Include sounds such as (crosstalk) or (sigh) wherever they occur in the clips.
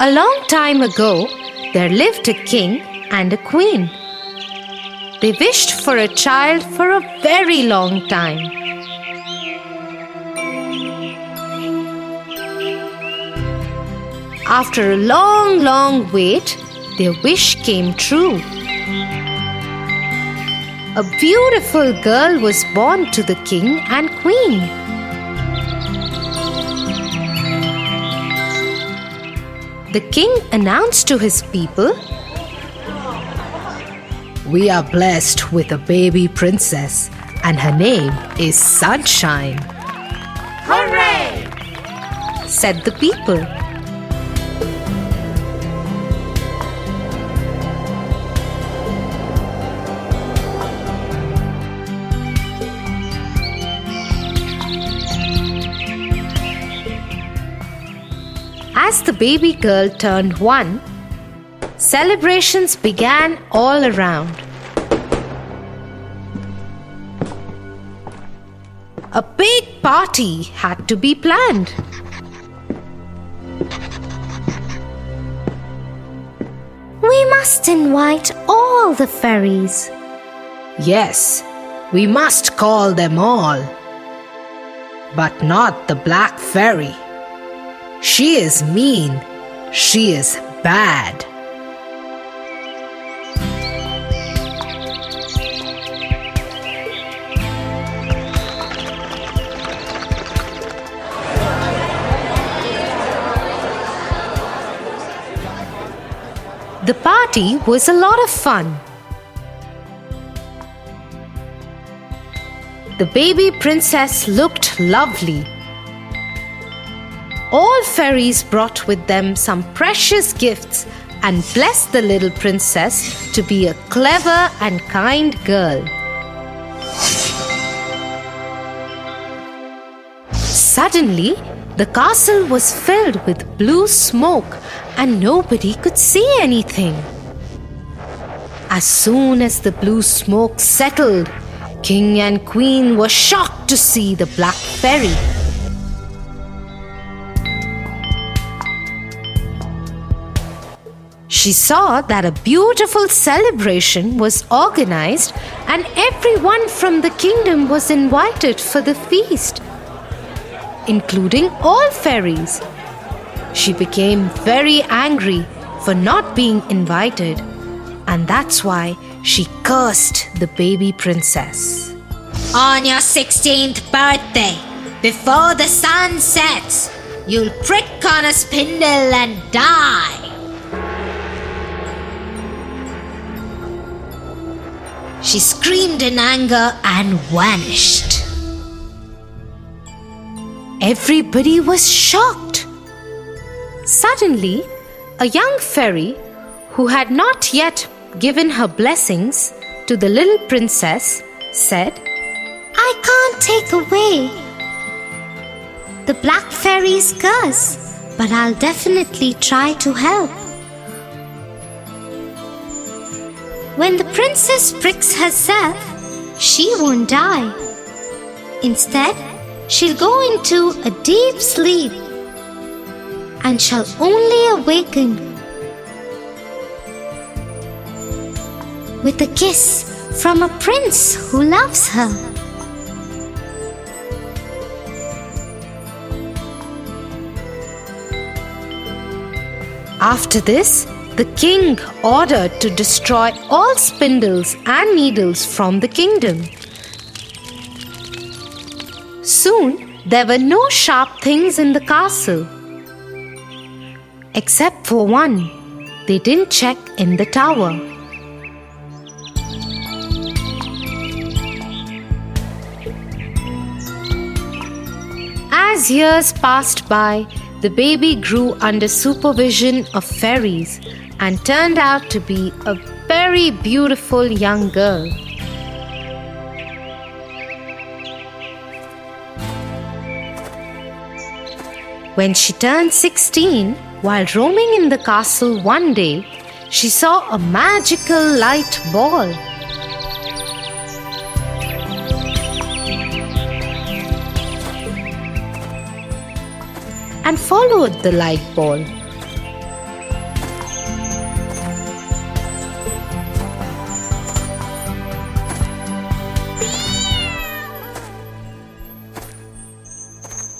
A long time ago, there lived a king and a queen. They wished for a child for a very long time. After a long, long wait, their wish came true. A beautiful girl was born to the king and queen. The king announced to his people We are blessed with a baby princess, and her name is Sunshine, Hooray! said the people. The baby girl turned one, celebrations began all around. A big party had to be planned. We must invite all the fairies. Yes, we must call them all. But not the Black Fairy. She is mean. She is bad. The party was a lot of fun. The baby princess looked lovely. All fairies brought with them some precious gifts and blessed the little princess to be a clever and kind girl. Suddenly, the castle was filled with blue smoke and nobody could see anything. As soon as the blue smoke settled, King and Queen were shocked to see the Black Fairy. She saw that a beautiful celebration was organized and everyone from the kingdom was invited for the feast, including all fairies. She became very angry for not being invited, and that's why she cursed the baby princess. On your 16th birthday, before the sun sets, you'll prick on a spindle and die. She screamed in anger and vanished. Everybody was shocked. Suddenly, a young fairy who had not yet given her blessings to the little princess said, I can't take away the black fairy's curse, but I'll definitely try to help. When the princess pricks herself, she won't die. Instead, she'll go into a deep sleep and shall only awaken with a kiss from a prince who loves her. After this, the king ordered to destroy all spindles and needles from the kingdom. Soon, there were no sharp things in the castle. Except for one, they didn't check in the tower. As years passed by, the baby grew under supervision of fairies and turned out to be a very beautiful young girl. When she turned 16, while roaming in the castle one day, she saw a magical light ball. And followed the light ball.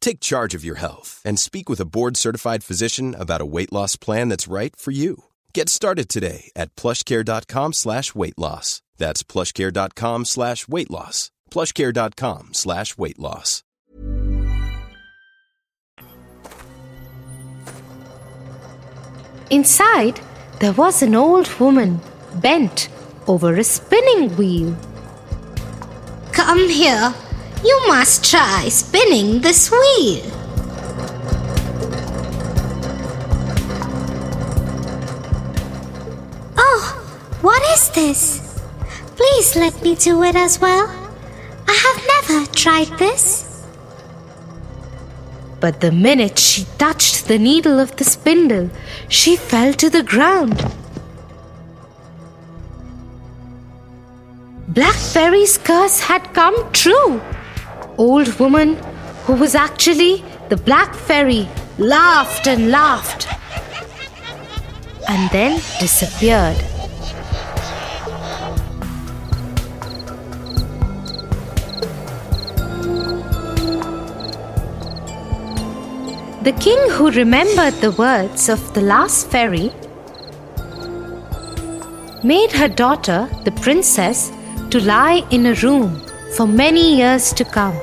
Take charge of your health and speak with a board-certified physician about a weight loss plan that's right for you. Get started today at plushcare.com slash weight loss. That's plushcare.com slash weight loss. plushcare.com slash weight loss. Inside, there was an old woman bent over a spinning wheel. Come here. You must try spinning this wheel. Oh, what is this? Please let me do it as well. I have never tried this. But the minute she touched the needle of the spindle, she fell to the ground. Black Fairy's curse had come true. Old woman, who was actually the Black Fairy, laughed and laughed and then disappeared. The king, who remembered the words of the last fairy, made her daughter, the princess, to lie in a room for many years to come.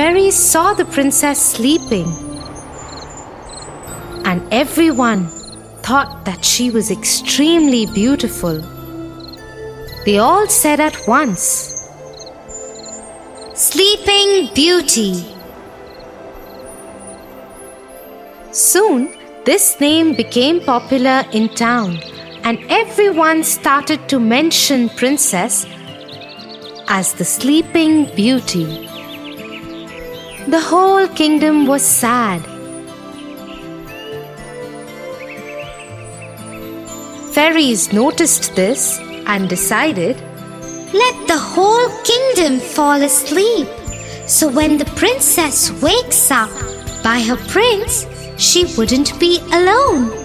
Fairies saw the princess sleeping, and everyone thought that she was extremely beautiful. They all said at once, Sleeping Beauty. Soon, this name became popular in town, and everyone started to mention Princess as the Sleeping Beauty. The whole kingdom was sad. Fairies noticed this and decided Let the whole kingdom fall asleep. So when the princess wakes up by her prince, she wouldn't be alone.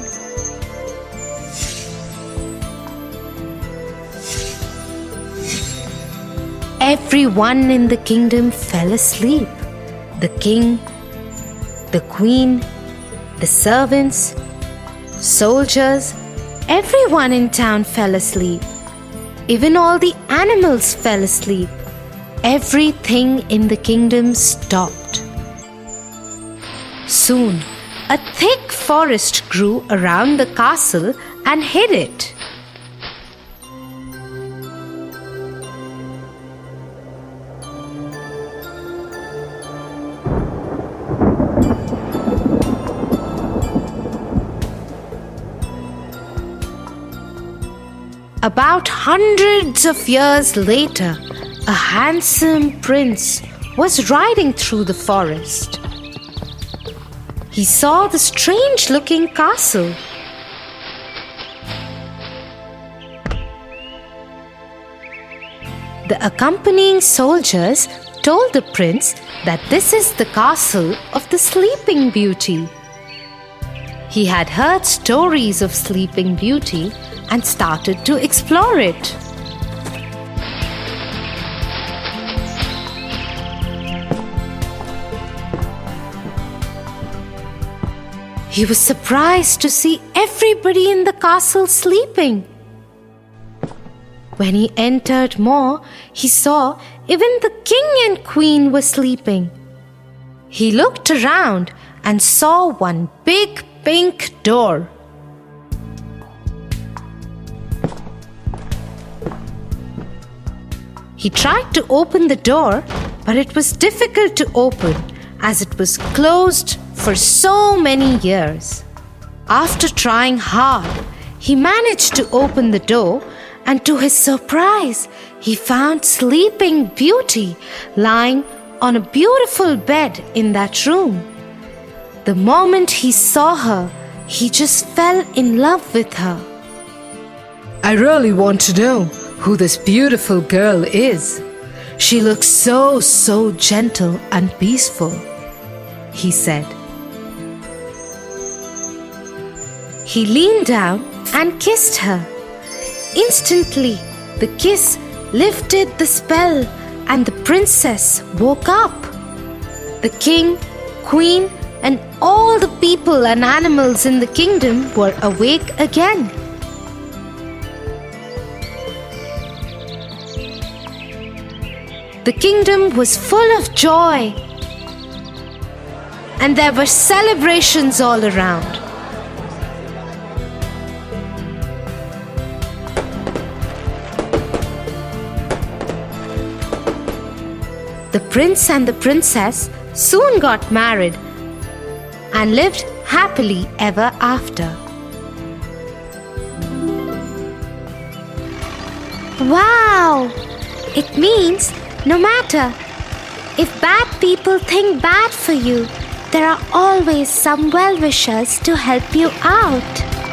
everyone in the kingdom fell asleep. The king, the queen, the servants, soldiers, everyone in town fell asleep. Even all the animals fell asleep. Everything in the kingdom stopped. Soon, a thick forest grew around the castle and hid it. About hundreds of years later, a handsome prince was riding through the forest. He saw the strange looking castle. The accompanying soldiers told the prince that this is the castle of the Sleeping Beauty. He had heard stories of Sleeping Beauty and started to explore it. He was surprised to see everybody in the castle sleeping. When he entered more, he saw even the king and queen were sleeping. He looked around and saw one big pink door. He tried to open the door, but it was difficult to open as it was closed for so many years. After trying hard, he managed to open the door, and to his surprise, he found Sleeping Beauty lying on a beautiful bed in that room. The moment he saw her, he just fell in love with her. I really want to know who this beautiful girl is. She looks so, so gentle and peaceful, he said. He leaned down and kissed her. Instantly, the kiss lifted the spell and the princess woke up. The king, queen, and all the people and animals in the kingdom were awake again. The kingdom was full of joy, and there were celebrations all around. The prince and the princess soon got married and lived happily ever after. Wow! It means no matter if bad people think bad for you, there are always some well wishers to help you out.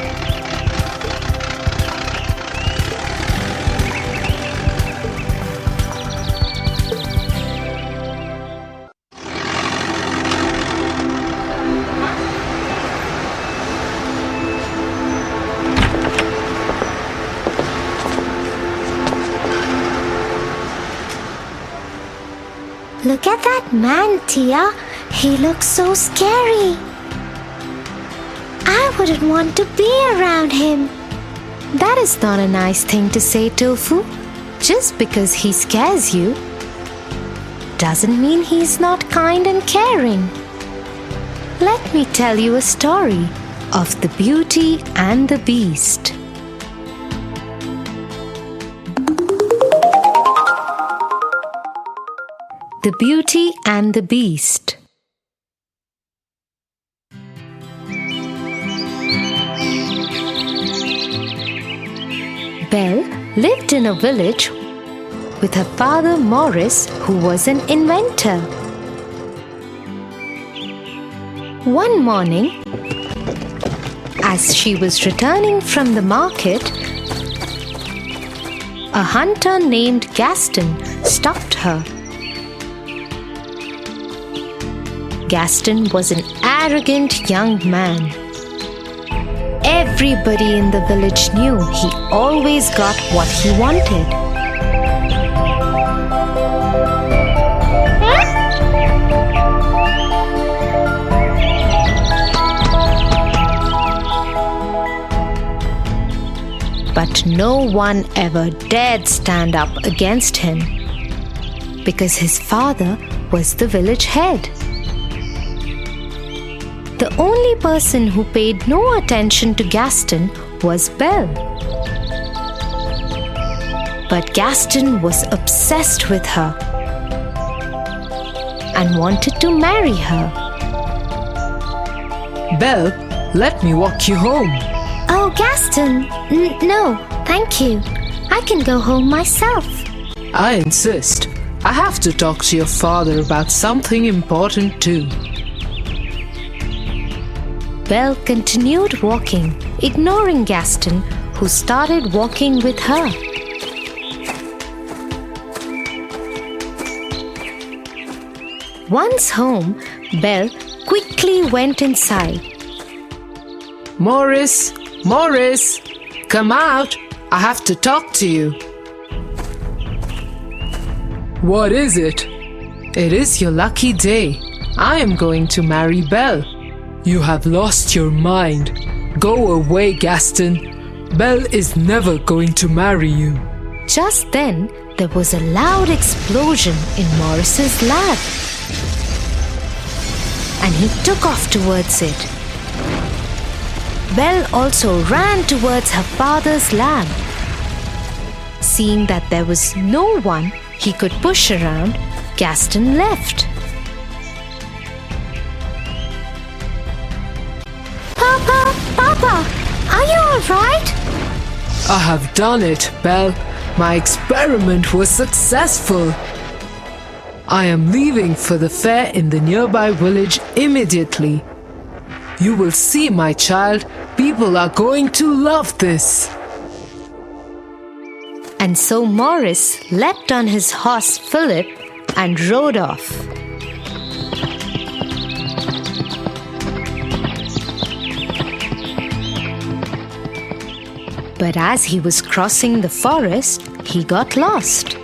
That man, Tia. He looks so scary. I wouldn't want to be around him. That is not a nice thing to say, Tofu. Just because he scares you doesn't mean he's not kind and caring. Let me tell you a story of the Beauty and the Beast. The Beauty and the Beast. Belle lived in a village with her father Morris, who was an inventor. One morning, as she was returning from the market, a hunter named Gaston stopped her. Gaston was an arrogant young man. Everybody in the village knew he always got what he wanted. But no one ever dared stand up against him because his father was the village head. The only person who paid no attention to Gaston was Belle. But Gaston was obsessed with her and wanted to marry her. Belle, let me walk you home. Oh, Gaston! N- no, thank you. I can go home myself. I insist. I have to talk to your father about something important too. Belle continued walking, ignoring Gaston, who started walking with her. Once home, Belle quickly went inside. Morris, Morris, come out. I have to talk to you. What is it? It is your lucky day. I am going to marry Belle. You have lost your mind. Go away, Gaston. Belle is never going to marry you. Just then, there was a loud explosion in Morris's lab. And he took off towards it. Belle also ran towards her father's lab. Seeing that there was no one he could push around, Gaston left. Are you alright? I have done it, Belle. My experiment was successful. I am leaving for the fair in the nearby village immediately. You will see, my child, people are going to love this. And so Morris leapt on his horse Philip and rode off. But as he was crossing the forest, he got lost.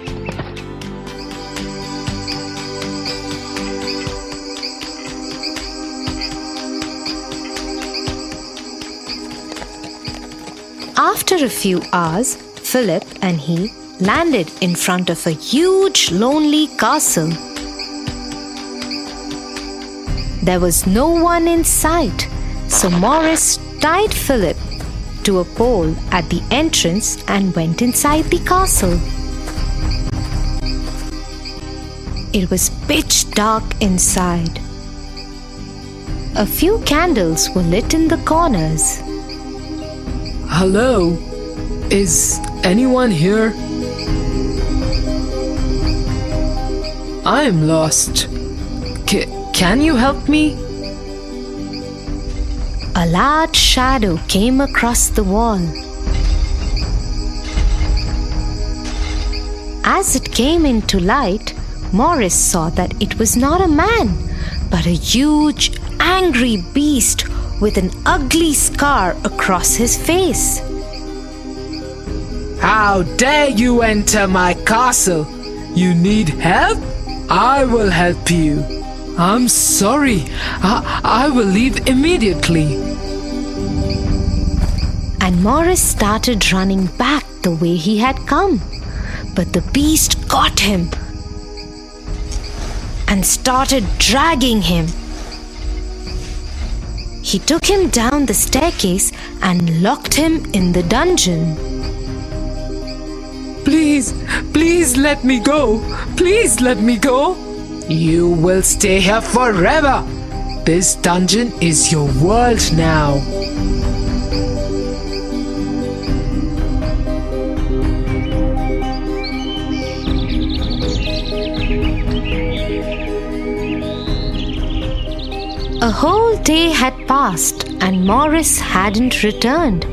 After a few hours, Philip and he landed in front of a huge, lonely castle. There was no one in sight, so Morris tied Philip to a pole at the entrance and went inside the castle. It was pitch dark inside. A few candles were lit in the corners. Hello? Is anyone here? I am lost. C- can you help me? A large shadow came across the wall. As it came into light, Morris saw that it was not a man, but a huge, angry beast with an ugly scar across his face. How dare you enter my castle? You need help? I will help you. I'm sorry. I, I will leave immediately. And Morris started running back the way he had come. But the beast caught him and started dragging him. He took him down the staircase and locked him in the dungeon. Please, please let me go. Please let me go. You will stay here forever. This dungeon is your world now. A whole day had passed and Morris hadn't returned.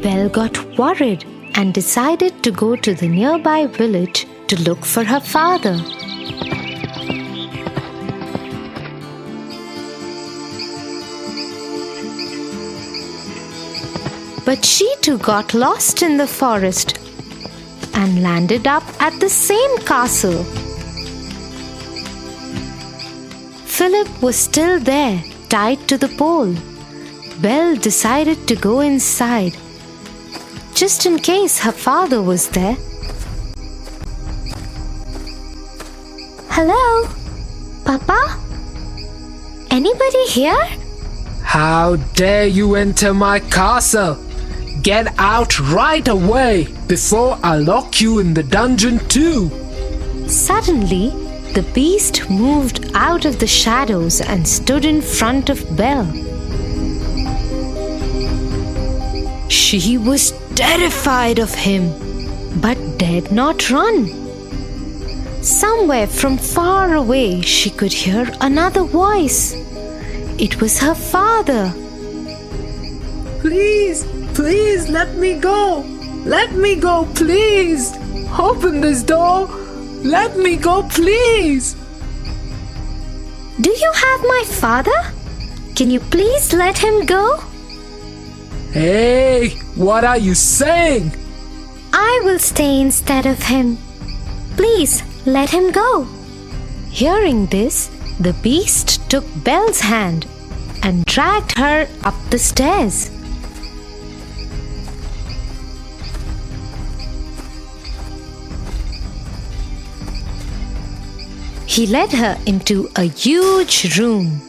Belle got worried and decided to go to the nearby village to look for her father. But she too got lost in the forest and landed up at the same castle. Philip was still there, tied to the pole. Belle decided to go inside, just in case her father was there. Hello? Papa? Anybody here? How dare you enter my castle? Get out right away before I lock you in the dungeon too. Suddenly, the beast moved out of the shadows and stood in front of Belle. She was terrified of him, but dared not run. Somewhere from far away, she could hear another voice. It was her father. Please, please let me go. Let me go, please. Open this door. Let me go, please. Do you have my father? Can you please let him go? Hey, what are you saying? I will stay instead of him. Please let him go. Hearing this, the beast took Belle's hand and dragged her up the stairs. He led her into a huge room.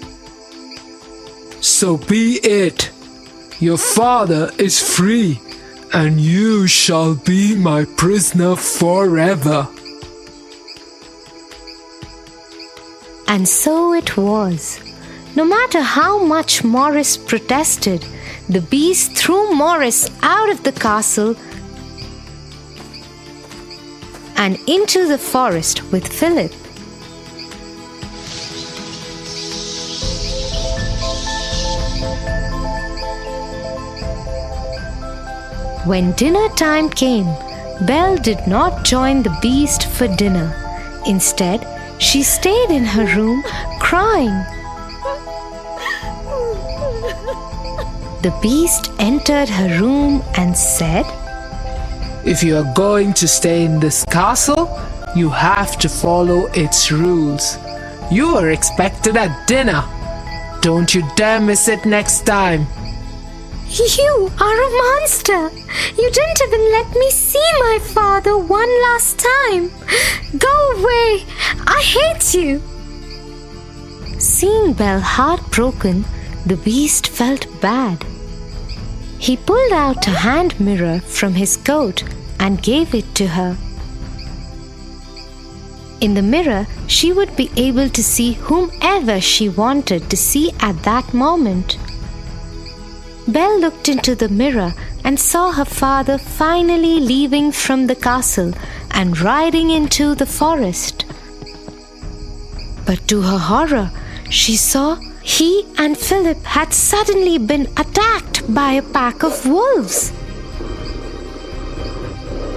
So be it. Your father is free, and you shall be my prisoner forever. And so it was. No matter how much Morris protested, the beast threw Morris out of the castle and into the forest with Philip. When dinner time came, Belle did not join the beast for dinner. Instead, she stayed in her room crying. The beast entered her room and said, If you are going to stay in this castle, you have to follow its rules. You are expected at dinner. Don't you dare miss it next time. You are a monster. You didn't even let me see my father one last time. Go away. I hate you. Seeing Belle heartbroken, the beast felt bad. He pulled out a hand mirror from his coat and gave it to her. In the mirror, she would be able to see whomever she wanted to see at that moment. Belle looked into the mirror and saw her father finally leaving from the castle and riding into the forest. But to her horror, she saw he and Philip had suddenly been attacked by a pack of wolves.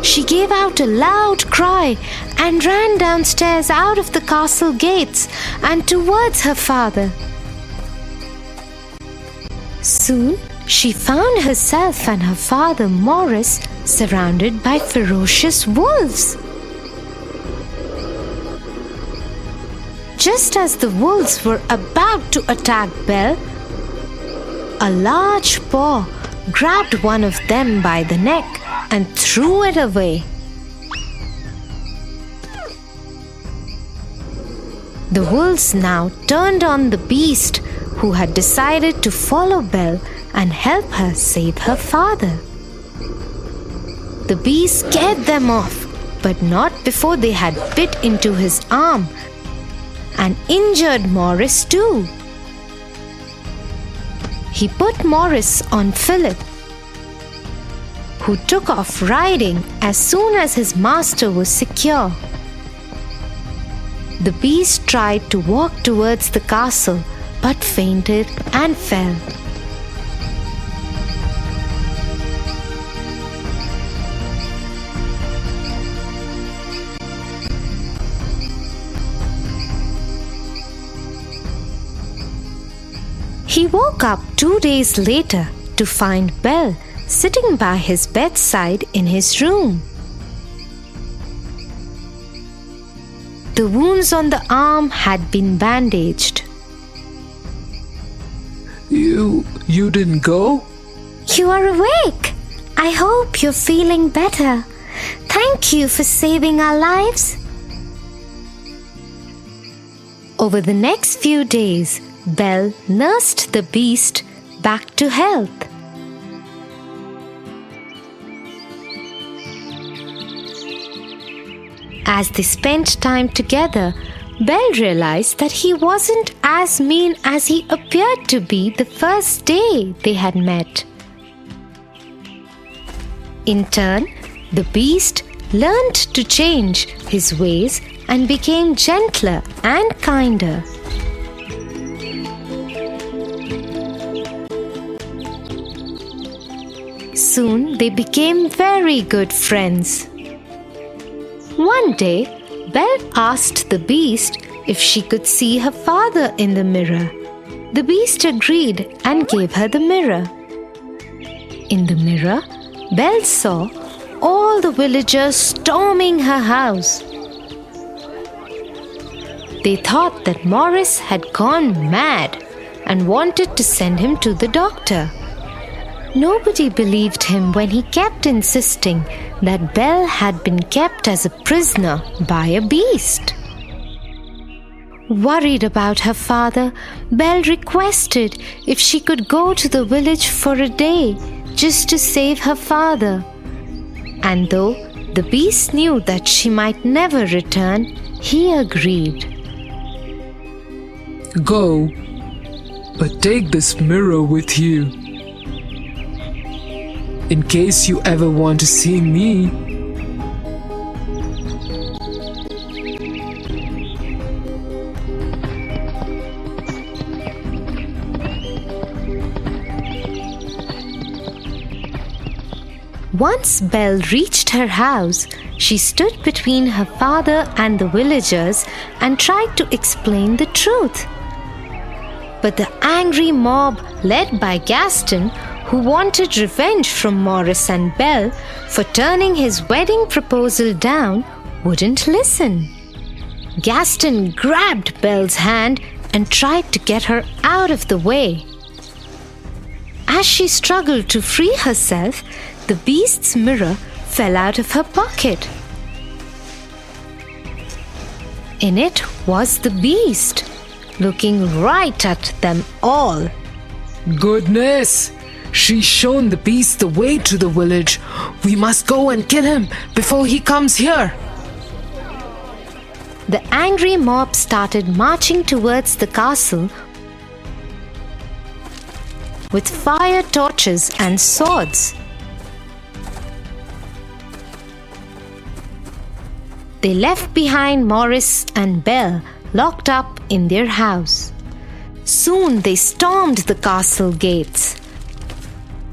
She gave out a loud cry and ran downstairs out of the castle gates and towards her father. Soon, she found herself and her father Morris surrounded by ferocious wolves. Just as the wolves were about to attack Belle, a large paw grabbed one of them by the neck and threw it away. The wolves now turned on the beast who had decided to follow Belle and help her save her father. The beast scared them off, but not before they had bit into his arm and injured Morris too. He put Morris on Philip, who took off riding as soon as his master was secure. The beast tried to walk towards the castle but fainted and fell. He woke up two days later to find Belle sitting by his bedside in his room. The wounds on the arm had been bandaged. You you didn't go? You are awake. I hope you're feeling better. Thank you for saving our lives. Over the next few days, Belle nursed the beast back to health. As they spent time together, Belle realized that he wasn't as mean as he appeared to be the first day they had met. In turn, the beast learned to change his ways and became gentler and kinder. Soon they became very good friends. One day, Belle asked the beast if she could see her father in the mirror. The beast agreed and gave her the mirror. In the mirror, Belle saw all the villagers storming her house. They thought that Morris had gone mad and wanted to send him to the doctor. Nobody believed him when he kept insisting that Belle had been kept as a prisoner by a beast. Worried about her father, Belle requested if she could go to the village for a day just to save her father. And though the beast knew that she might never return, he agreed. Go, but take this mirror with you. In case you ever want to see me, Once Belle reached her house, she stood between her father and the villagers and tried to explain the truth. But the angry mob, led by Gaston, who wanted revenge from Morris and Belle for turning his wedding proposal down, wouldn't listen. Gaston grabbed Belle's hand and tried to get her out of the way. As she struggled to free herself, the beast's mirror fell out of her pocket. In it was the beast, looking right at them all. goodness! She's shown the beast the way to the village. We must go and kill him before he comes here. The angry mob started marching towards the castle with fire torches and swords. They left behind Morris and Belle locked up in their house. Soon they stormed the castle gates.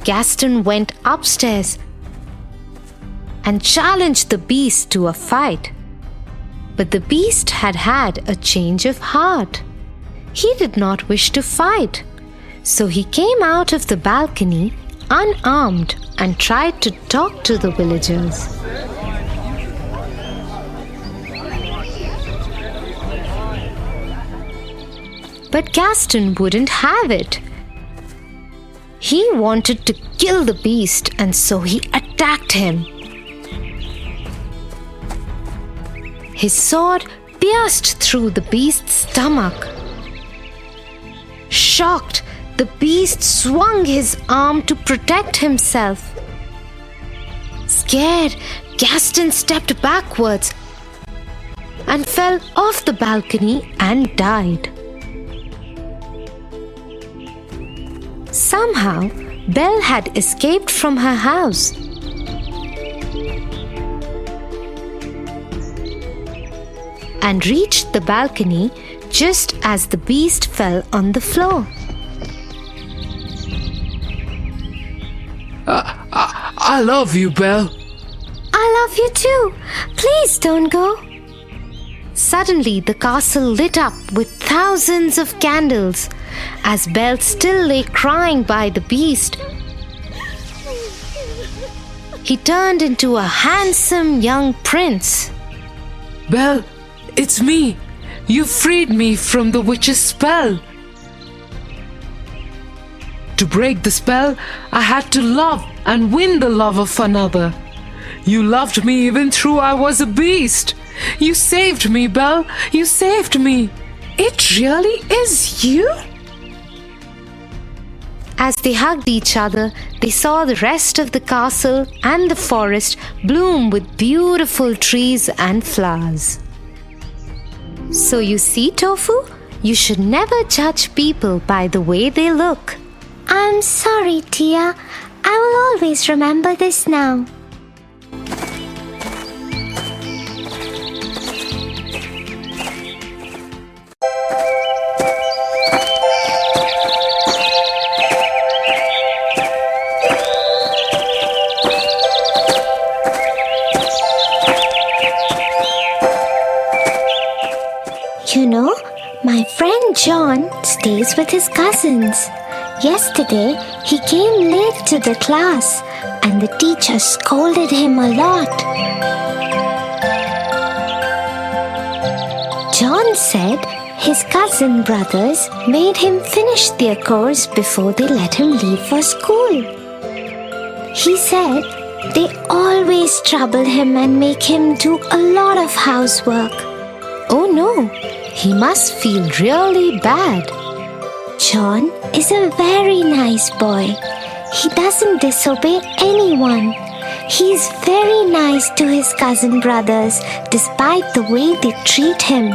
Gaston went upstairs and challenged the beast to a fight. But the beast had had a change of heart. He did not wish to fight. So he came out of the balcony unarmed and tried to talk to the villagers. But Gaston wouldn't have it. He wanted to kill the beast and so he attacked him. His sword pierced through the beast's stomach. Shocked, the beast swung his arm to protect himself. Scared, Gaston stepped backwards and fell off the balcony and died. Somehow, Belle had escaped from her house. And reached the balcony just as the beast fell on the floor. I love you, Belle. I love you too. Please don't go. Suddenly, the castle lit up with thousands of candles as Belle still lay crying by the beast. He turned into a handsome young prince. Belle, it's me. You freed me from the witch's spell. To break the spell, I had to love and win the love of another. You loved me even though I was a beast. You saved me, Belle. You saved me. It really is you? As they hugged each other, they saw the rest of the castle and the forest bloom with beautiful trees and flowers. So, you see, Tofu, you should never judge people by the way they look. I'm sorry, Tia. I will always remember this now. Stays with his cousins. Yesterday, he came late to the class and the teacher scolded him a lot. John said his cousin brothers made him finish their course before they let him leave for school. He said they always trouble him and make him do a lot of housework. Oh no, he must feel really bad. John is a very nice boy. He doesn't disobey anyone. He's very nice to his cousin brothers despite the way they treat him.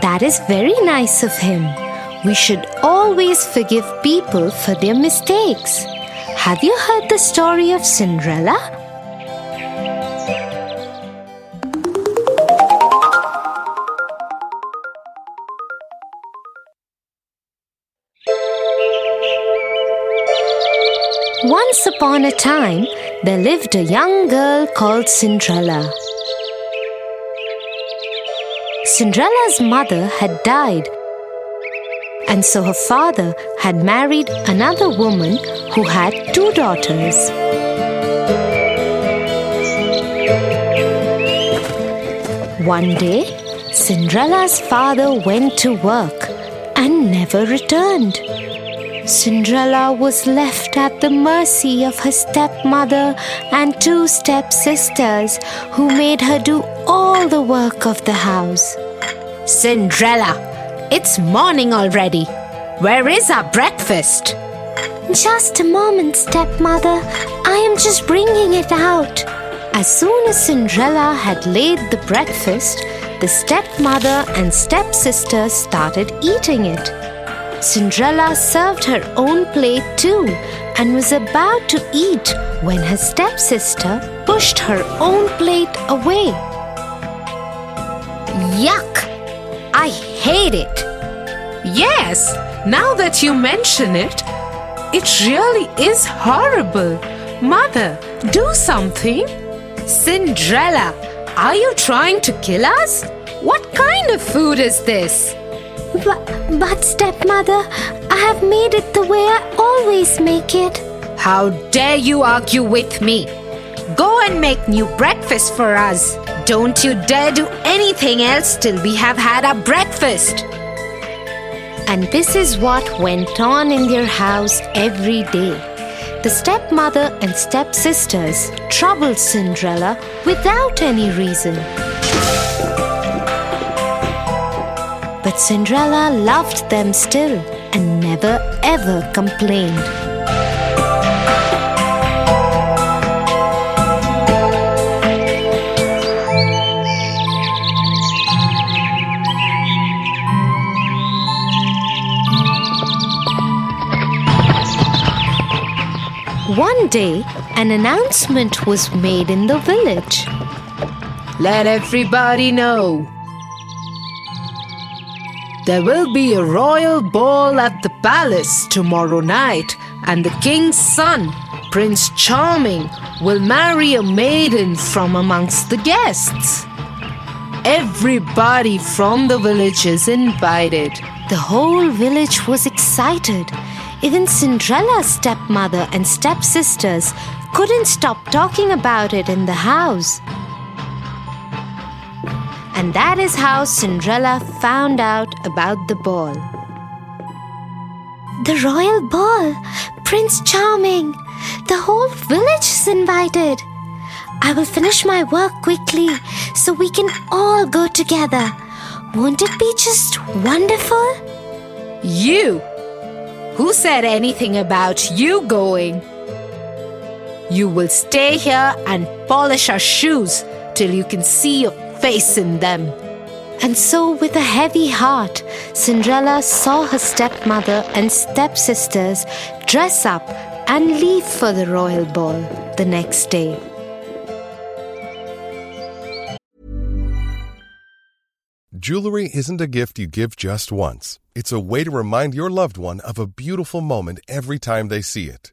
That is very nice of him. We should always forgive people for their mistakes. Have you heard the story of Cinderella? Once upon a time, there lived a young girl called Cinderella. Cinderella's mother had died, and so her father had married another woman who had two daughters. One day, Cinderella's father went to work and never returned. Cinderella was left at the mercy of her stepmother and two stepsisters who made her do all the work of the house. Cinderella, it's morning already. Where is our breakfast? Just a moment, stepmother. I am just bringing it out. As soon as Cinderella had laid the breakfast, the stepmother and stepsister started eating it. Cinderella served her own plate too and was about to eat when her stepsister pushed her own plate away. Yuck! I hate it. Yes, now that you mention it, it really is horrible. Mother, do something. Cinderella, are you trying to kill us? What kind of food is this? But, but, stepmother, I have made it the way I always make it. How dare you argue with me? Go and make new breakfast for us. Don't you dare do anything else till we have had our breakfast. And this is what went on in their house every day. The stepmother and stepsisters troubled Cinderella without any reason. But Cinderella loved them still and never ever complained. One day, an announcement was made in the village. Let everybody know. There will be a royal ball at the palace tomorrow night, and the king's son, Prince Charming, will marry a maiden from amongst the guests. Everybody from the village is invited. The whole village was excited. Even Cinderella's stepmother and stepsisters couldn't stop talking about it in the house. And that is how Cinderella found out about the ball. The royal ball! Prince Charming! The whole village is invited. I will finish my work quickly so we can all go together. Won't it be just wonderful? You! Who said anything about you going? You will stay here and polish our shoes till you can see your face in them. And so, with a heavy heart, Cinderella saw her stepmother and stepsisters dress up and leave for the royal ball the next day. Jewelry isn't a gift you give just once, it's a way to remind your loved one of a beautiful moment every time they see it.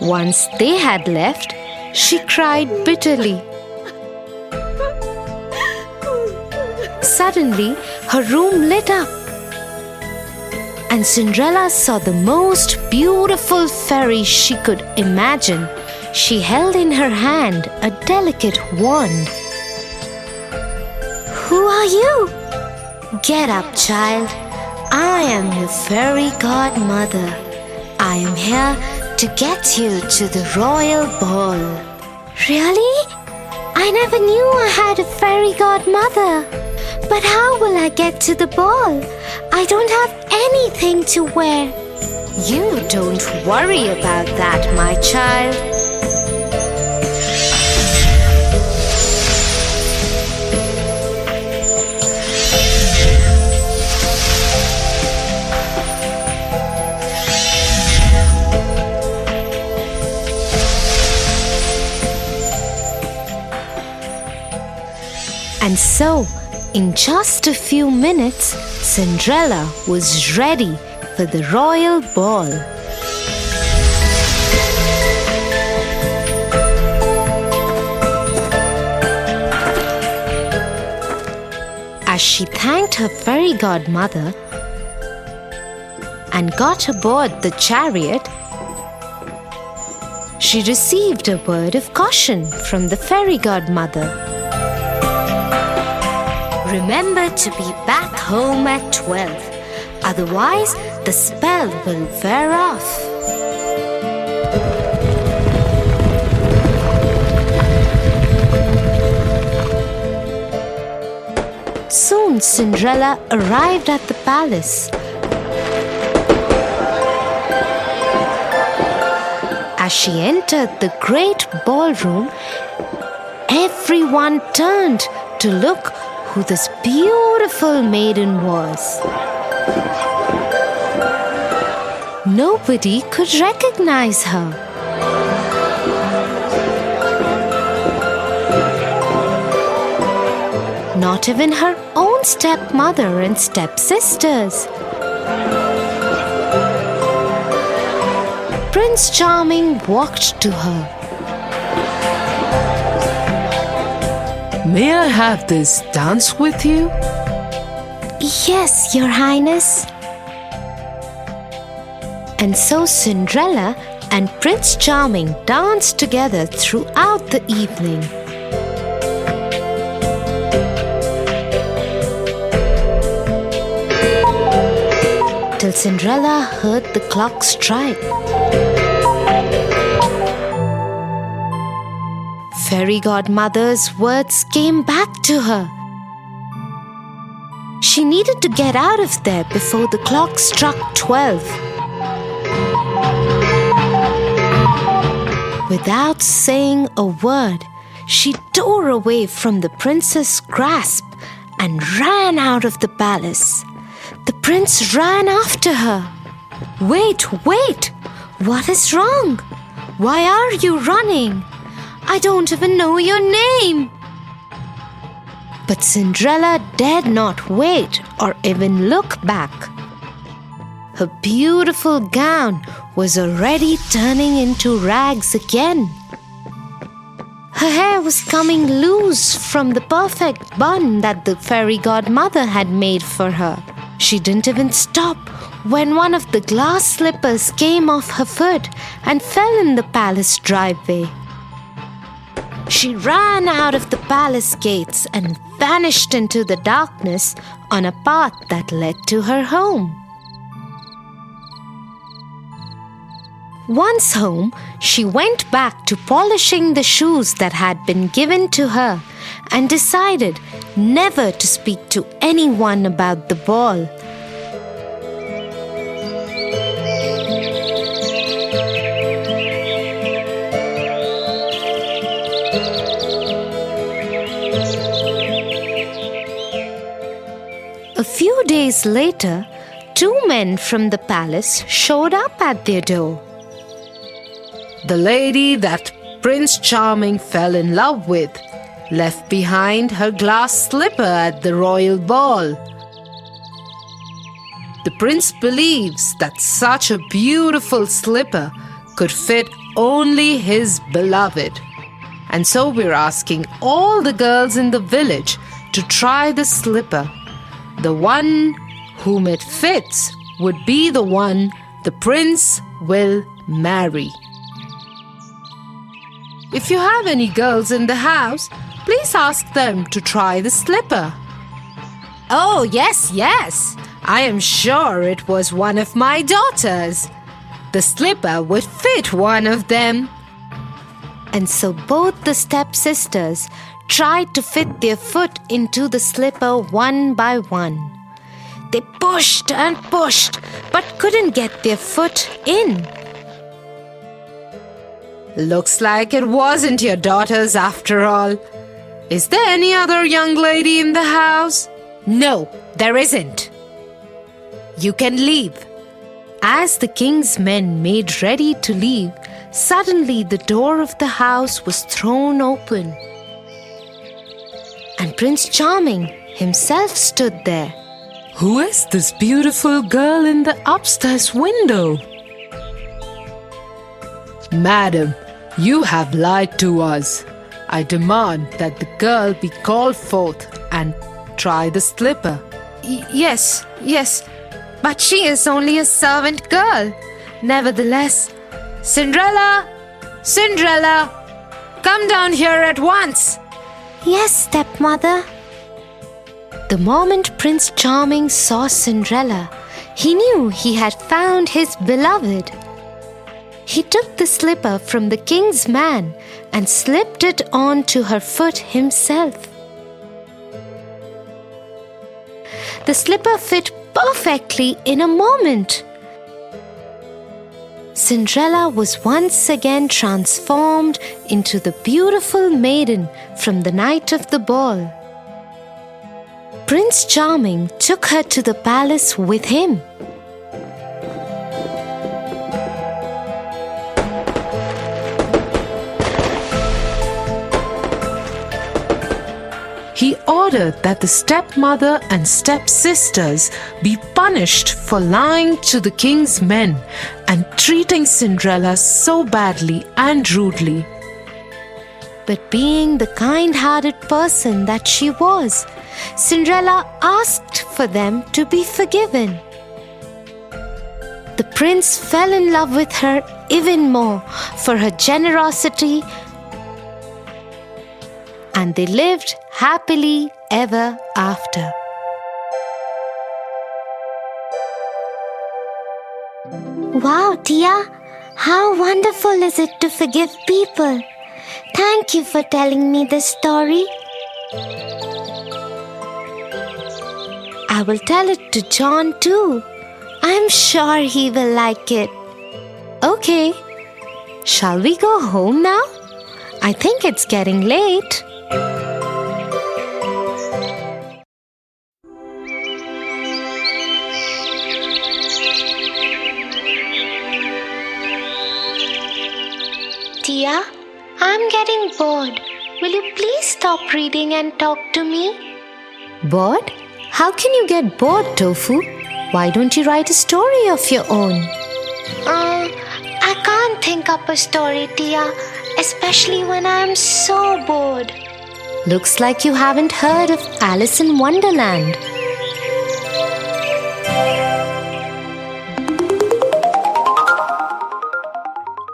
Once they had left, she cried bitterly. Suddenly, her room lit up. And Cinderella saw the most beautiful fairy she could imagine. She held in her hand a delicate wand. Who are you? Get up, child. I am your fairy godmother. I am here to get you to the royal ball. Really? I never knew I had a fairy godmother. But how will I get to the ball? I don't have anything to wear. You don't worry about that, my child. And so, in just a few minutes, Cinderella was ready for the royal ball. As she thanked her fairy godmother and got aboard the chariot, she received a word of caution from the fairy godmother. Remember to be back home at 12, otherwise, the spell will wear off. Soon, Cinderella arrived at the palace. As she entered the great ballroom, everyone turned to look who this beautiful maiden was. Nobody could recognize her. Not even her own stepmother and stepsisters. Prince Charming walked to her. May I have this dance with you? Yes, Your Highness. And so Cinderella and Prince Charming danced together throughout the evening. Till Cinderella heard the clock strike. Fairy Godmother's words came back to her. She needed to get out of there before the clock struck 12. Without saying a word, she tore away from the prince's grasp and ran out of the palace. The prince ran after her. Wait, wait! What is wrong? Why are you running? I don't even know your name. But Cinderella dared not wait or even look back. Her beautiful gown was already turning into rags again. Her hair was coming loose from the perfect bun that the fairy godmother had made for her. She didn't even stop when one of the glass slippers came off her foot and fell in the palace driveway. She ran out of the palace gates and vanished into the darkness on a path that led to her home. Once home, she went back to polishing the shoes that had been given to her and decided never to speak to anyone about the ball. Few days later, two men from the palace showed up at their door. The lady that Prince Charming fell in love with left behind her glass slipper at the royal ball. The prince believes that such a beautiful slipper could fit only his beloved. And so we're asking all the girls in the village to try the slipper. The one whom it fits would be the one the prince will marry. If you have any girls in the house, please ask them to try the slipper. Oh, yes, yes. I am sure it was one of my daughters. The slipper would fit one of them. And so both the stepsisters tried to fit their foot into the slipper one by one. They pushed and pushed, but couldn't get their foot in. Looks like it wasn't your daughter's after all. Is there any other young lady in the house? No, there isn't. You can leave. As the king's men made ready to leave, suddenly the door of the house was thrown open. And Prince Charming himself stood there. Who is this beautiful girl in the upstairs window? Madam, you have lied to us. I demand that the girl be called forth and try the slipper. Y- yes, yes, but she is only a servant girl. Nevertheless, Cinderella, Cinderella, come down here at once. Yes, stepmother. The moment Prince Charming saw Cinderella, he knew he had found his beloved. He took the slipper from the king's man and slipped it on to her foot himself. The slipper fit perfectly in a moment. Cinderella was once again transformed into the beautiful maiden from the night of the ball. Prince Charming took her to the palace with him. He ordered that the stepmother and stepsisters be punished for lying to the king's men and treating Cinderella so badly and rudely. But being the kind hearted person that she was, Cinderella asked for them to be forgiven. The prince fell in love with her even more for her generosity, and they lived happily ever after. Wow, Tia, how wonderful is it to forgive people? Thank you for telling me this story. I will tell it to John too. I'm sure he will like it. Okay, shall we go home now? I think it's getting late. Bored. Will you please stop reading and talk to me? Bored? How can you get bored, Tofu? Why don't you write a story of your own? Uh, I can't think up a story, Tia, especially when I'm so bored. Looks like you haven't heard of Alice in Wonderland.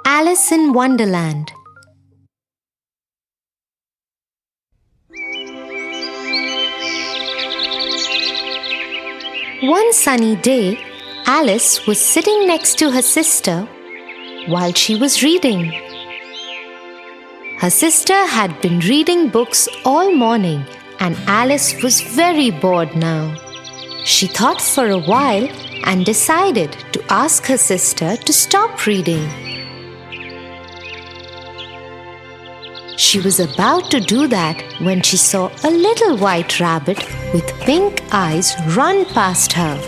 Alice in Wonderland. One sunny day, Alice was sitting next to her sister while she was reading. Her sister had been reading books all morning and Alice was very bored now. She thought for a while and decided to ask her sister to stop reading. She was about to do that when she saw a little white rabbit with pink eyes run past her.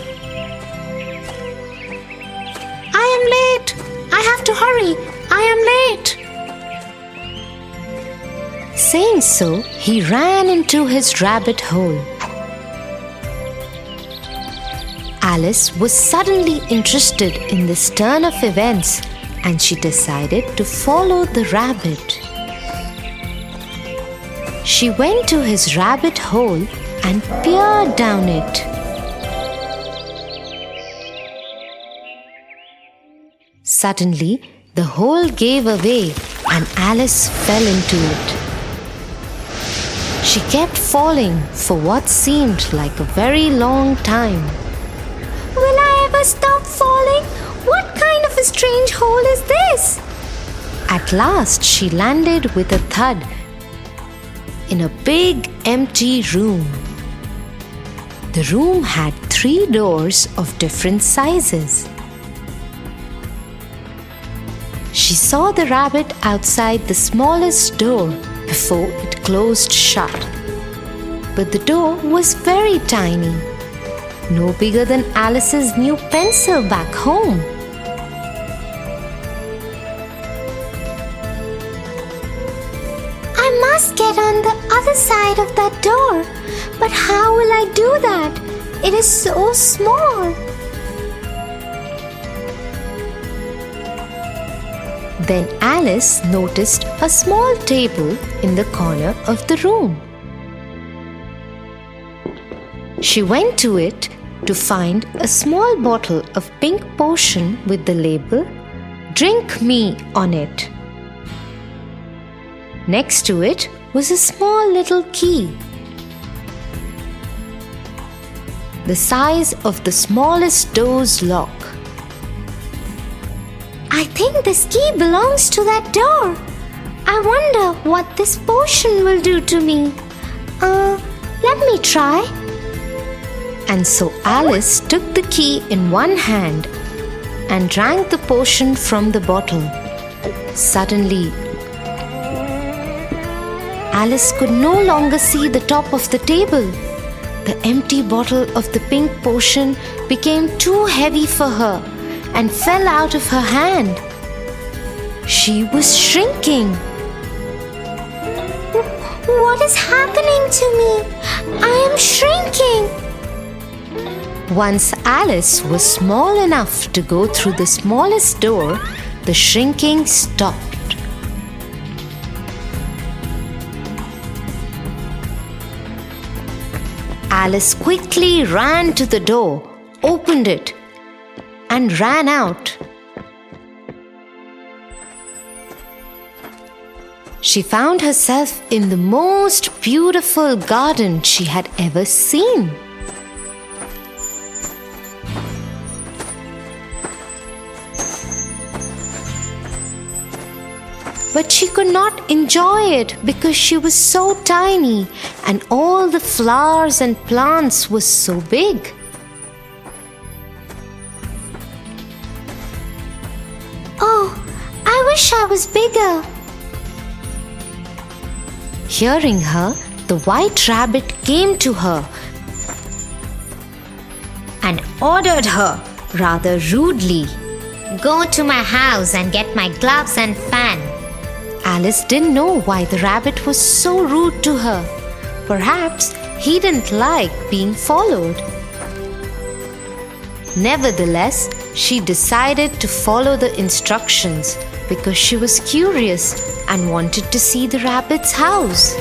I am late! I have to hurry! I am late! Saying so, he ran into his rabbit hole. Alice was suddenly interested in this turn of events and she decided to follow the rabbit. She went to his rabbit hole and peered down it. Suddenly, the hole gave away and Alice fell into it. She kept falling for what seemed like a very long time. Will I ever stop falling? What kind of a strange hole is this? At last, she landed with a thud in a big empty room. The room had three doors of different sizes. She saw the rabbit outside the smallest door before it closed shut. But the door was very tiny, no bigger than Alice's new pencil back home. The other side of that door. But how will I do that? It is so small. Then Alice noticed a small table in the corner of the room. She went to it to find a small bottle of pink potion with the label Drink Me on it. Next to it was a small little key. The size of the smallest door's lock. I think this key belongs to that door. I wonder what this potion will do to me. Uh, let me try. And so Alice took the key in one hand and drank the potion from the bottle. Suddenly, Alice could no longer see the top of the table. The empty bottle of the pink potion became too heavy for her and fell out of her hand. She was shrinking. What is happening to me? I am shrinking. Once Alice was small enough to go through the smallest door, the shrinking stopped. Alice quickly ran to the door, opened it, and ran out. She found herself in the most beautiful garden she had ever seen. But she could not enjoy it because she was so tiny and all the flowers and plants were so big. Oh, I wish I was bigger. Hearing her, the white rabbit came to her and ordered her rather rudely Go to my house and get my gloves and fan. Alice didn't know why the rabbit was so rude to her. Perhaps he didn't like being followed. Nevertheless, she decided to follow the instructions because she was curious and wanted to see the rabbit's house.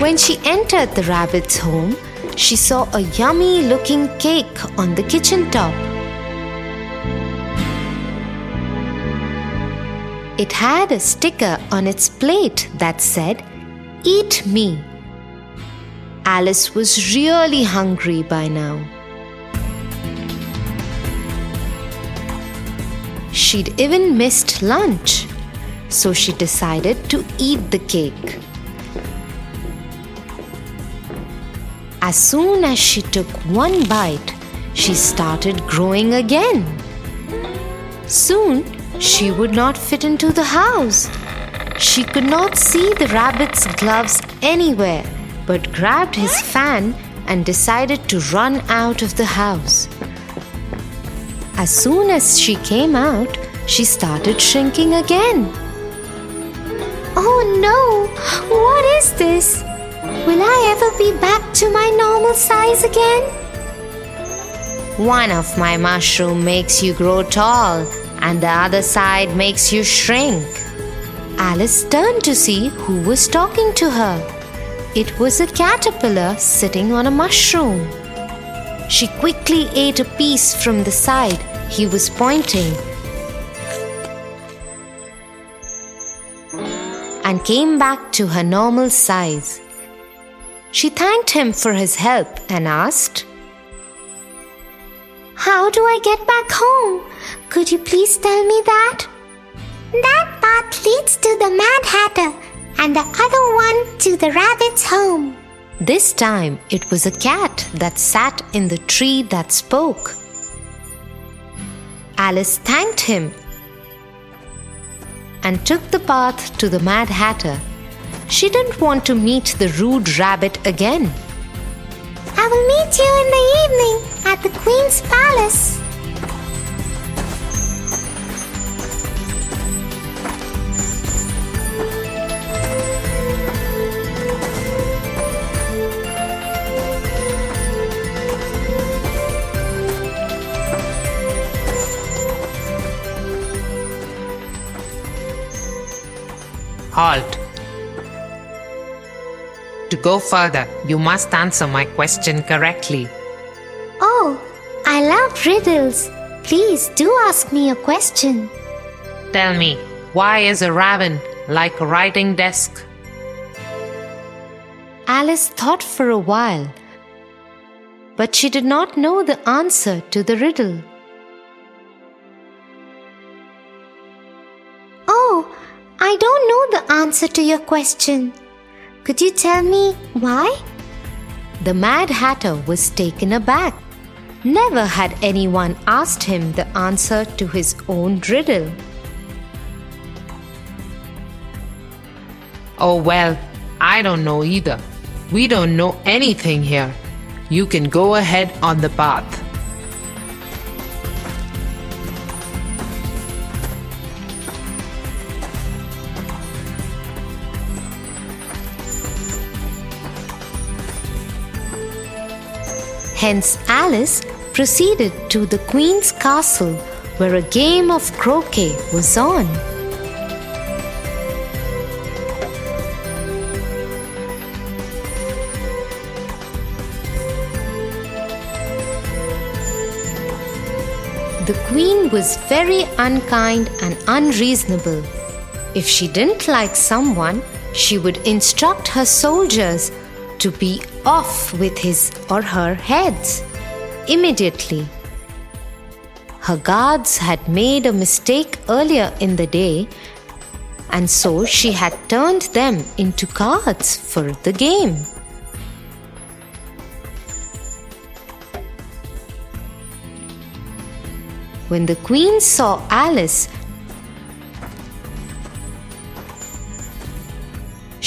When she entered the rabbit's home, she saw a yummy looking cake on the kitchen top. It had a sticker on its plate that said, eat me. Alice was really hungry by now. She'd even missed lunch, so she decided to eat the cake. As soon as she took one bite, she started growing again. Soon, she would not fit into the house. She could not see the rabbit's gloves anywhere, but grabbed his fan and decided to run out of the house. As soon as she came out, she started shrinking again. Oh no! What is this? Will I ever be back to my normal size again? One of my mushroom makes you grow tall, and the other side makes you shrink. Alice turned to see who was talking to her. It was a caterpillar sitting on a mushroom. She quickly ate a piece from the side he was pointing and came back to her normal size. She thanked him for his help and asked, How do I get back home? Could you please tell me that? That path leads to the Mad Hatter and the other one to the rabbit's home. This time it was a cat that sat in the tree that spoke. Alice thanked him and took the path to the Mad Hatter. She didn't want to meet the rude rabbit again. I will meet you in the evening at the Queen's palace. Halt. To go further, you must answer my question correctly. Oh, I love riddles. Please do ask me a question. Tell me, why is a raven like a writing desk? Alice thought for a while, but she did not know the answer to the riddle. Oh, I don't know the answer to your question. Could you tell me why? The Mad Hatter was taken aback. Never had anyone asked him the answer to his own riddle. Oh well, I don't know either. We don't know anything here. You can go ahead on the path. Hence, Alice proceeded to the Queen's castle where a game of croquet was on. The Queen was very unkind and unreasonable. If she didn't like someone, she would instruct her soldiers to be off with his or her heads immediately. Her guards had made a mistake earlier in the day, and so she had turned them into cards for the game. When the queen saw Alice,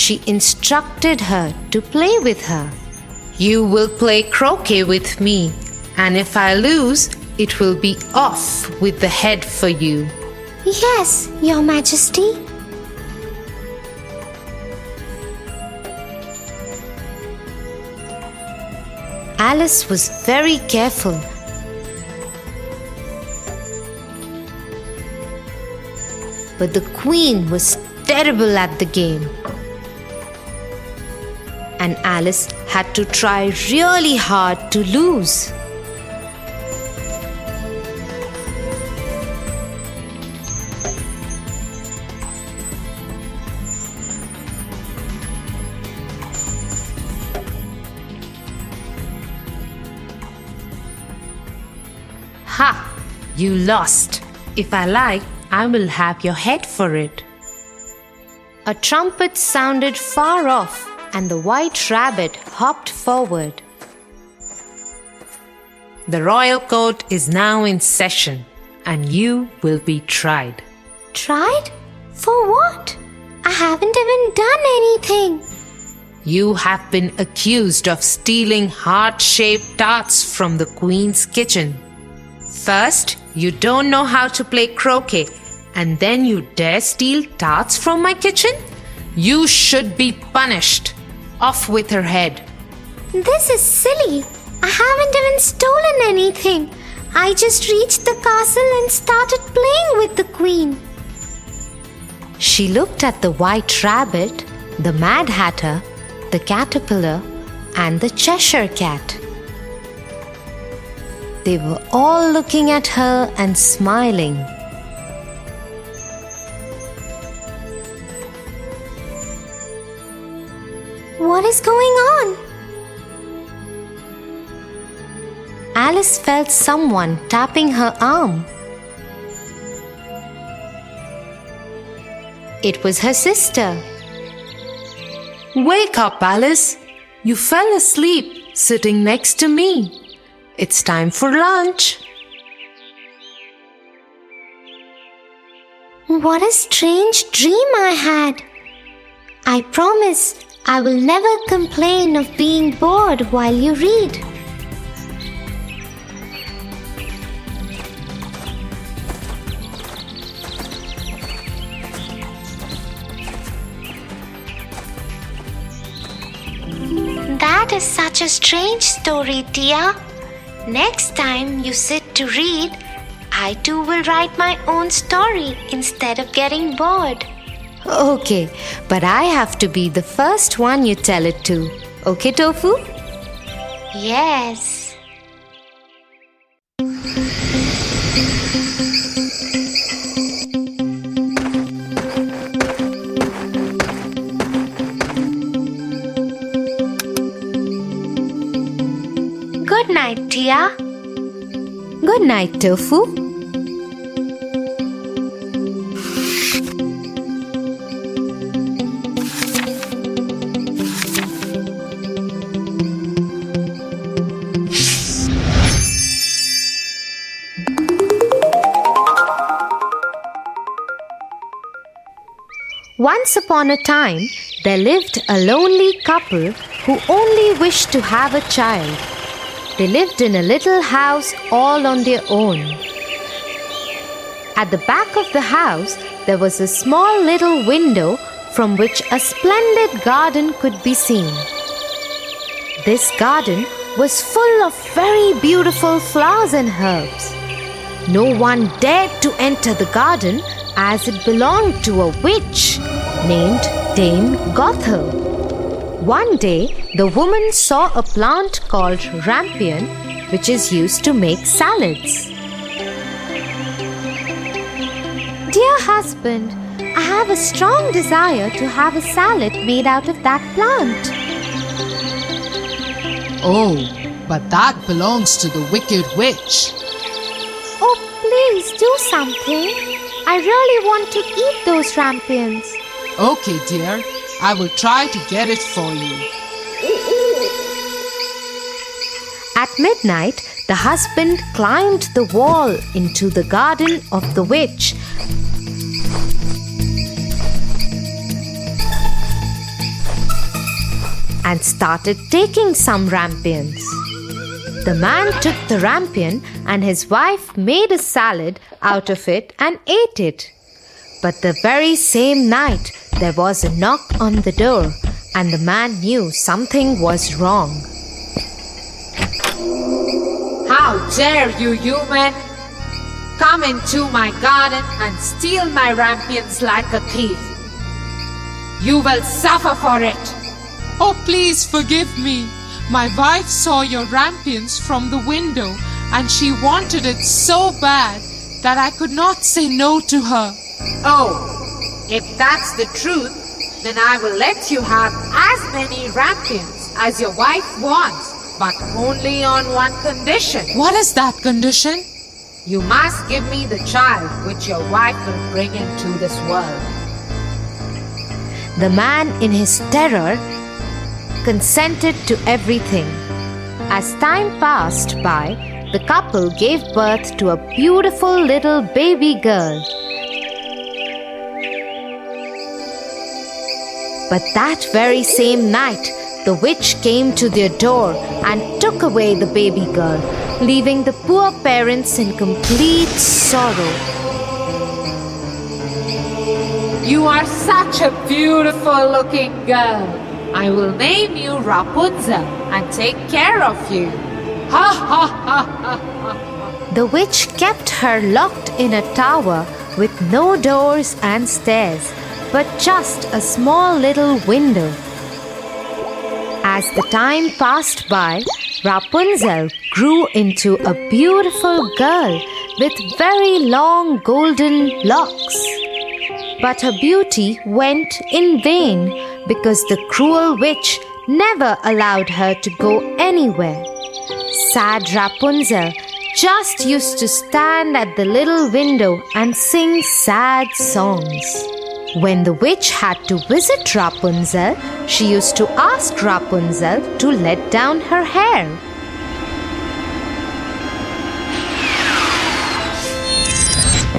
she instructed her to play with her. You will play croquet with me, and if I lose, it will be off with the head for you. Yes, Your Majesty. Alice was very careful. But the queen was terrible at the game and Alice had to try really hard to lose. Ha! You lost. If I like, I will have your head for it. A trumpet sounded far off and the white rabbit hopped forward. The royal court is now in session, and you will be tried. Tried? For what? I haven't even done anything. You have been accused of stealing heart shaped tarts from the Queen's kitchen. First, you don't know how to play croquet, and then you dare steal tarts from my kitchen? You should be punished. Off with her head. This is silly. I haven't even stolen anything. I just reached the castle and started playing with the queen. She looked at the white rabbit, the Mad Hatter, the caterpillar, and the Cheshire cat. They were all looking at her and smiling. What is going on? Alice felt someone tapping her arm. It was her sister. Wake up, Alice. You fell asleep sitting next to me. It's time for lunch. What a strange dream I had. I promise I will never complain of being bored while you read. That is such a strange story, Tia. Next time you sit to read, I too will write my own story instead of getting bored. Okay, but I have to be the first one you tell it to. Okay, Tofu? Yes. Good night, Tia. Good night, Tofu. Once upon a time, there lived a lonely couple who only wished to have a child. They lived in a little house all on their own. At the back of the house, there was a small little window from which a splendid garden could be seen. This garden was full of very beautiful flowers and herbs. No one dared to enter the garden as it belonged to a witch named Dame Gothel. One day, the woman saw a plant called rampion, which is used to make salads. Dear husband, I have a strong desire to have a salad made out of that plant. Oh, but that belongs to the wicked witch. Oh, please do something. I really want to eat those rampions. Okay, dear, I will try to get it for you. At midnight, the husband climbed the wall into the garden of the witch. And started taking some rampions. The man took the rampion and his wife made a salad out of it and ate it. But the very same night, there was a knock on the door, and the man knew something was wrong. How dare you, human! Come into my garden and steal my rampions like a thief. You will suffer for it. Oh, please forgive me. My wife saw your rampions from the window and she wanted it so bad that I could not say no to her. Oh, if that's the truth, then I will let you have as many rampions as your wife wants, but only on one condition. What is that condition? You must give me the child which your wife will bring into this world. The man, in his terror, consented to everything. As time passed by, the couple gave birth to a beautiful little baby girl. But that very same night, the witch came to their door and took away the baby girl, leaving the poor parents in complete sorrow. You are such a beautiful looking girl. I will name you Rapunzel and take care of you. Ha ha ha ha ha. The witch kept her locked in a tower with no doors and stairs, but just a small little window. As the time passed by, Rapunzel grew into a beautiful girl with very long golden locks. But her beauty went in vain because the cruel witch never allowed her to go anywhere. Sad Rapunzel just used to stand at the little window and sing sad songs. When the witch had to visit Rapunzel, she used to ask Rapunzel to let down her hair.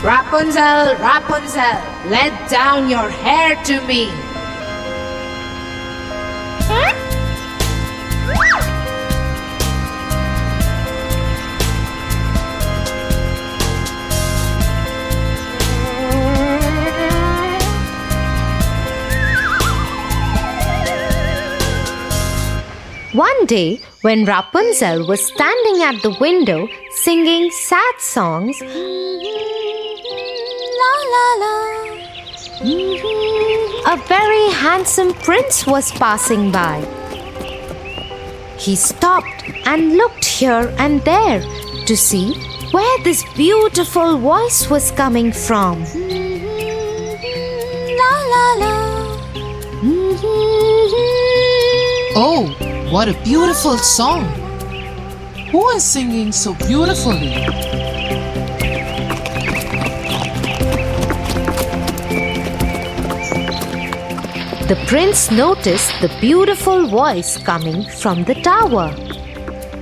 Rapunzel, Rapunzel, let down your hair to me. One day, when Rapunzel was standing at the window singing sad songs, La la la. a very handsome prince was passing by. He stopped and looked here and there to see where this beautiful voice was coming from. La la la. Oh, what a beautiful song! Who is singing so beautifully? The prince noticed the beautiful voice coming from the tower.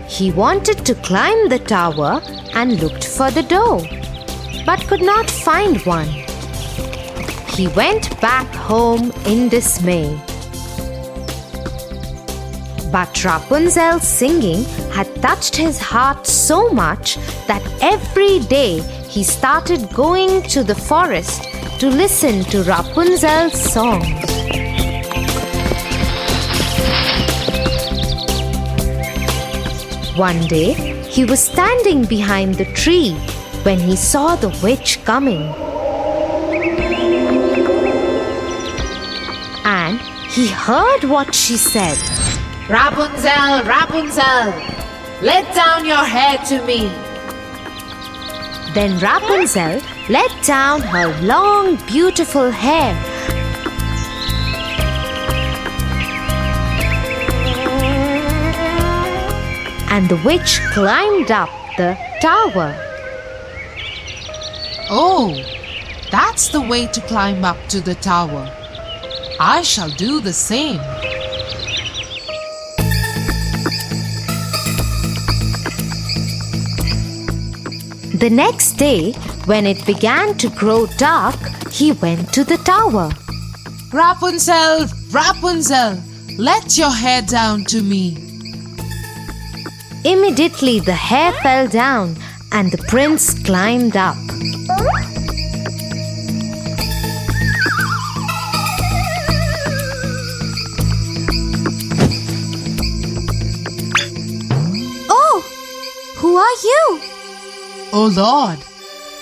He wanted to climb the tower and looked for the door, but could not find one. He went back home in dismay. But Rapunzel's singing had touched his heart so much that every day he started going to the forest to listen to Rapunzel's songs. One day, he was standing behind the tree when he saw the witch coming. And he heard what she said. Rapunzel, Rapunzel, let down your hair to me. Then Rapunzel let down her long, beautiful hair. And the witch climbed up the tower. Oh, that's the way to climb up to the tower. I shall do the same. The next day, when it began to grow dark, he went to the tower. Rapunzel, Rapunzel, let your hair down to me. Immediately, the hair fell down and the prince climbed up. Oh, who are you? Oh Lord,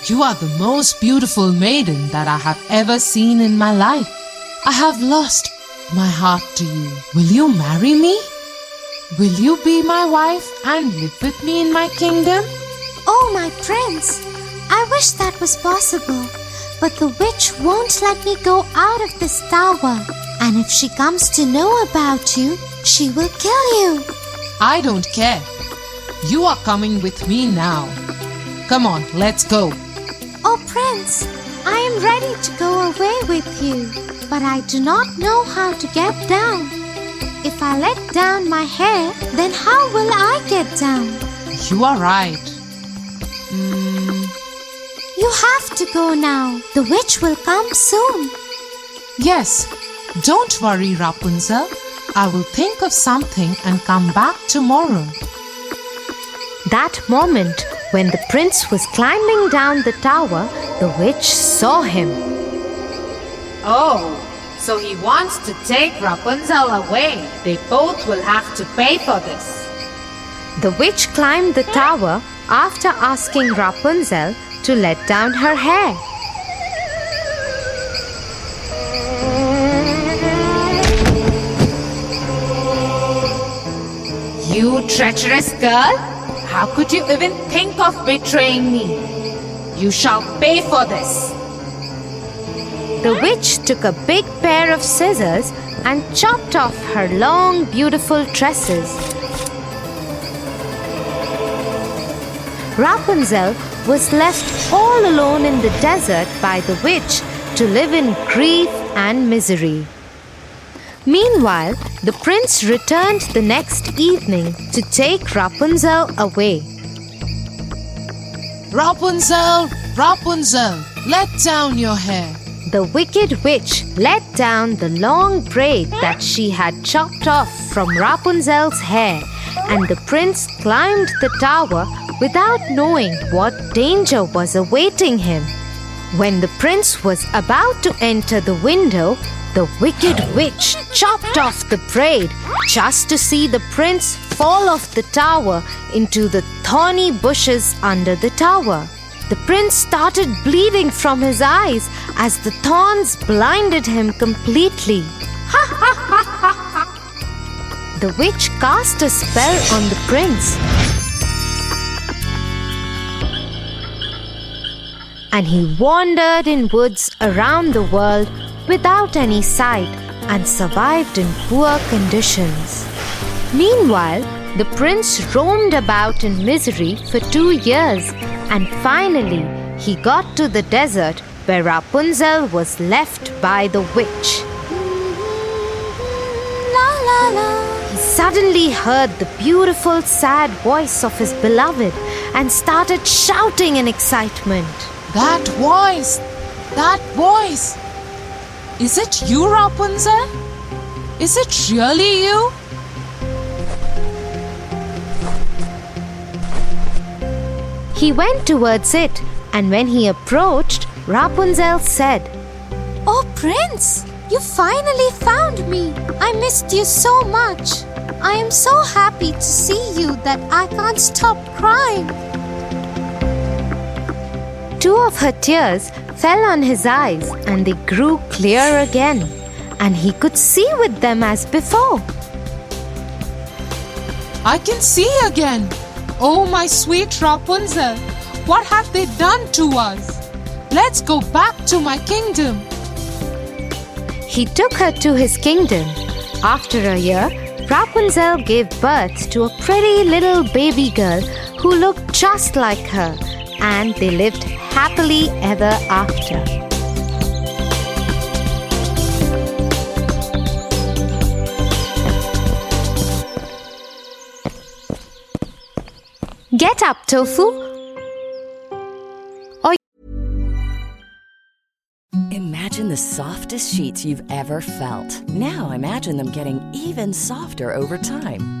you are the most beautiful maiden that I have ever seen in my life. I have lost my heart to you. Will you marry me? Will you be my wife and live with me in my kingdom? Oh, my prince. I wish that was possible. But the witch won't let me go out of this tower. And if she comes to know about you, she will kill you. I don't care. You are coming with me now. Come on, let's go. Oh, Prince, I am ready to go away with you, but I do not know how to get down. If I let down my hair, then how will I get down? You are right. Mm. You have to go now. The witch will come soon. Yes, don't worry, Rapunzel. I will think of something and come back tomorrow. That moment, when the prince was climbing down the tower, the witch saw him. Oh, so he wants to take Rapunzel away. They both will have to pay for this. The witch climbed the tower after asking Rapunzel to let down her hair. You treacherous girl! How could you even think of betraying me? You shall pay for this. The witch took a big pair of scissors and chopped off her long, beautiful tresses. Rapunzel was left all alone in the desert by the witch to live in grief and misery. Meanwhile, the prince returned the next evening to take Rapunzel away. Rapunzel, Rapunzel, let down your hair. The wicked witch let down the long braid that she had chopped off from Rapunzel's hair, and the prince climbed the tower without knowing what danger was awaiting him. When the prince was about to enter the window, the wicked witch chopped off the braid just to see the prince fall off the tower into the thorny bushes under the tower. The prince started bleeding from his eyes as the thorns blinded him completely. (laughs) the witch cast a spell on the prince. And he wandered in woods around the world without any sight and survived in poor conditions. Meanwhile, the prince roamed about in misery for two years and finally he got to the desert where Rapunzel was left by the witch. He suddenly heard the beautiful, sad voice of his beloved and started shouting in excitement. That voice! That voice! Is it you, Rapunzel? Is it really you? He went towards it, and when he approached, Rapunzel said, Oh, Prince, you finally found me. I missed you so much. I am so happy to see you that I can't stop crying. Two of her tears fell on his eyes and they grew clear again, and he could see with them as before. I can see again. Oh, my sweet Rapunzel, what have they done to us? Let's go back to my kingdom. He took her to his kingdom. After a year, Rapunzel gave birth to a pretty little baby girl who looked just like her, and they lived happily ever after. Get up, Tofu. Oh, imagine the softest sheets you've ever felt. Now imagine them getting even softer over time.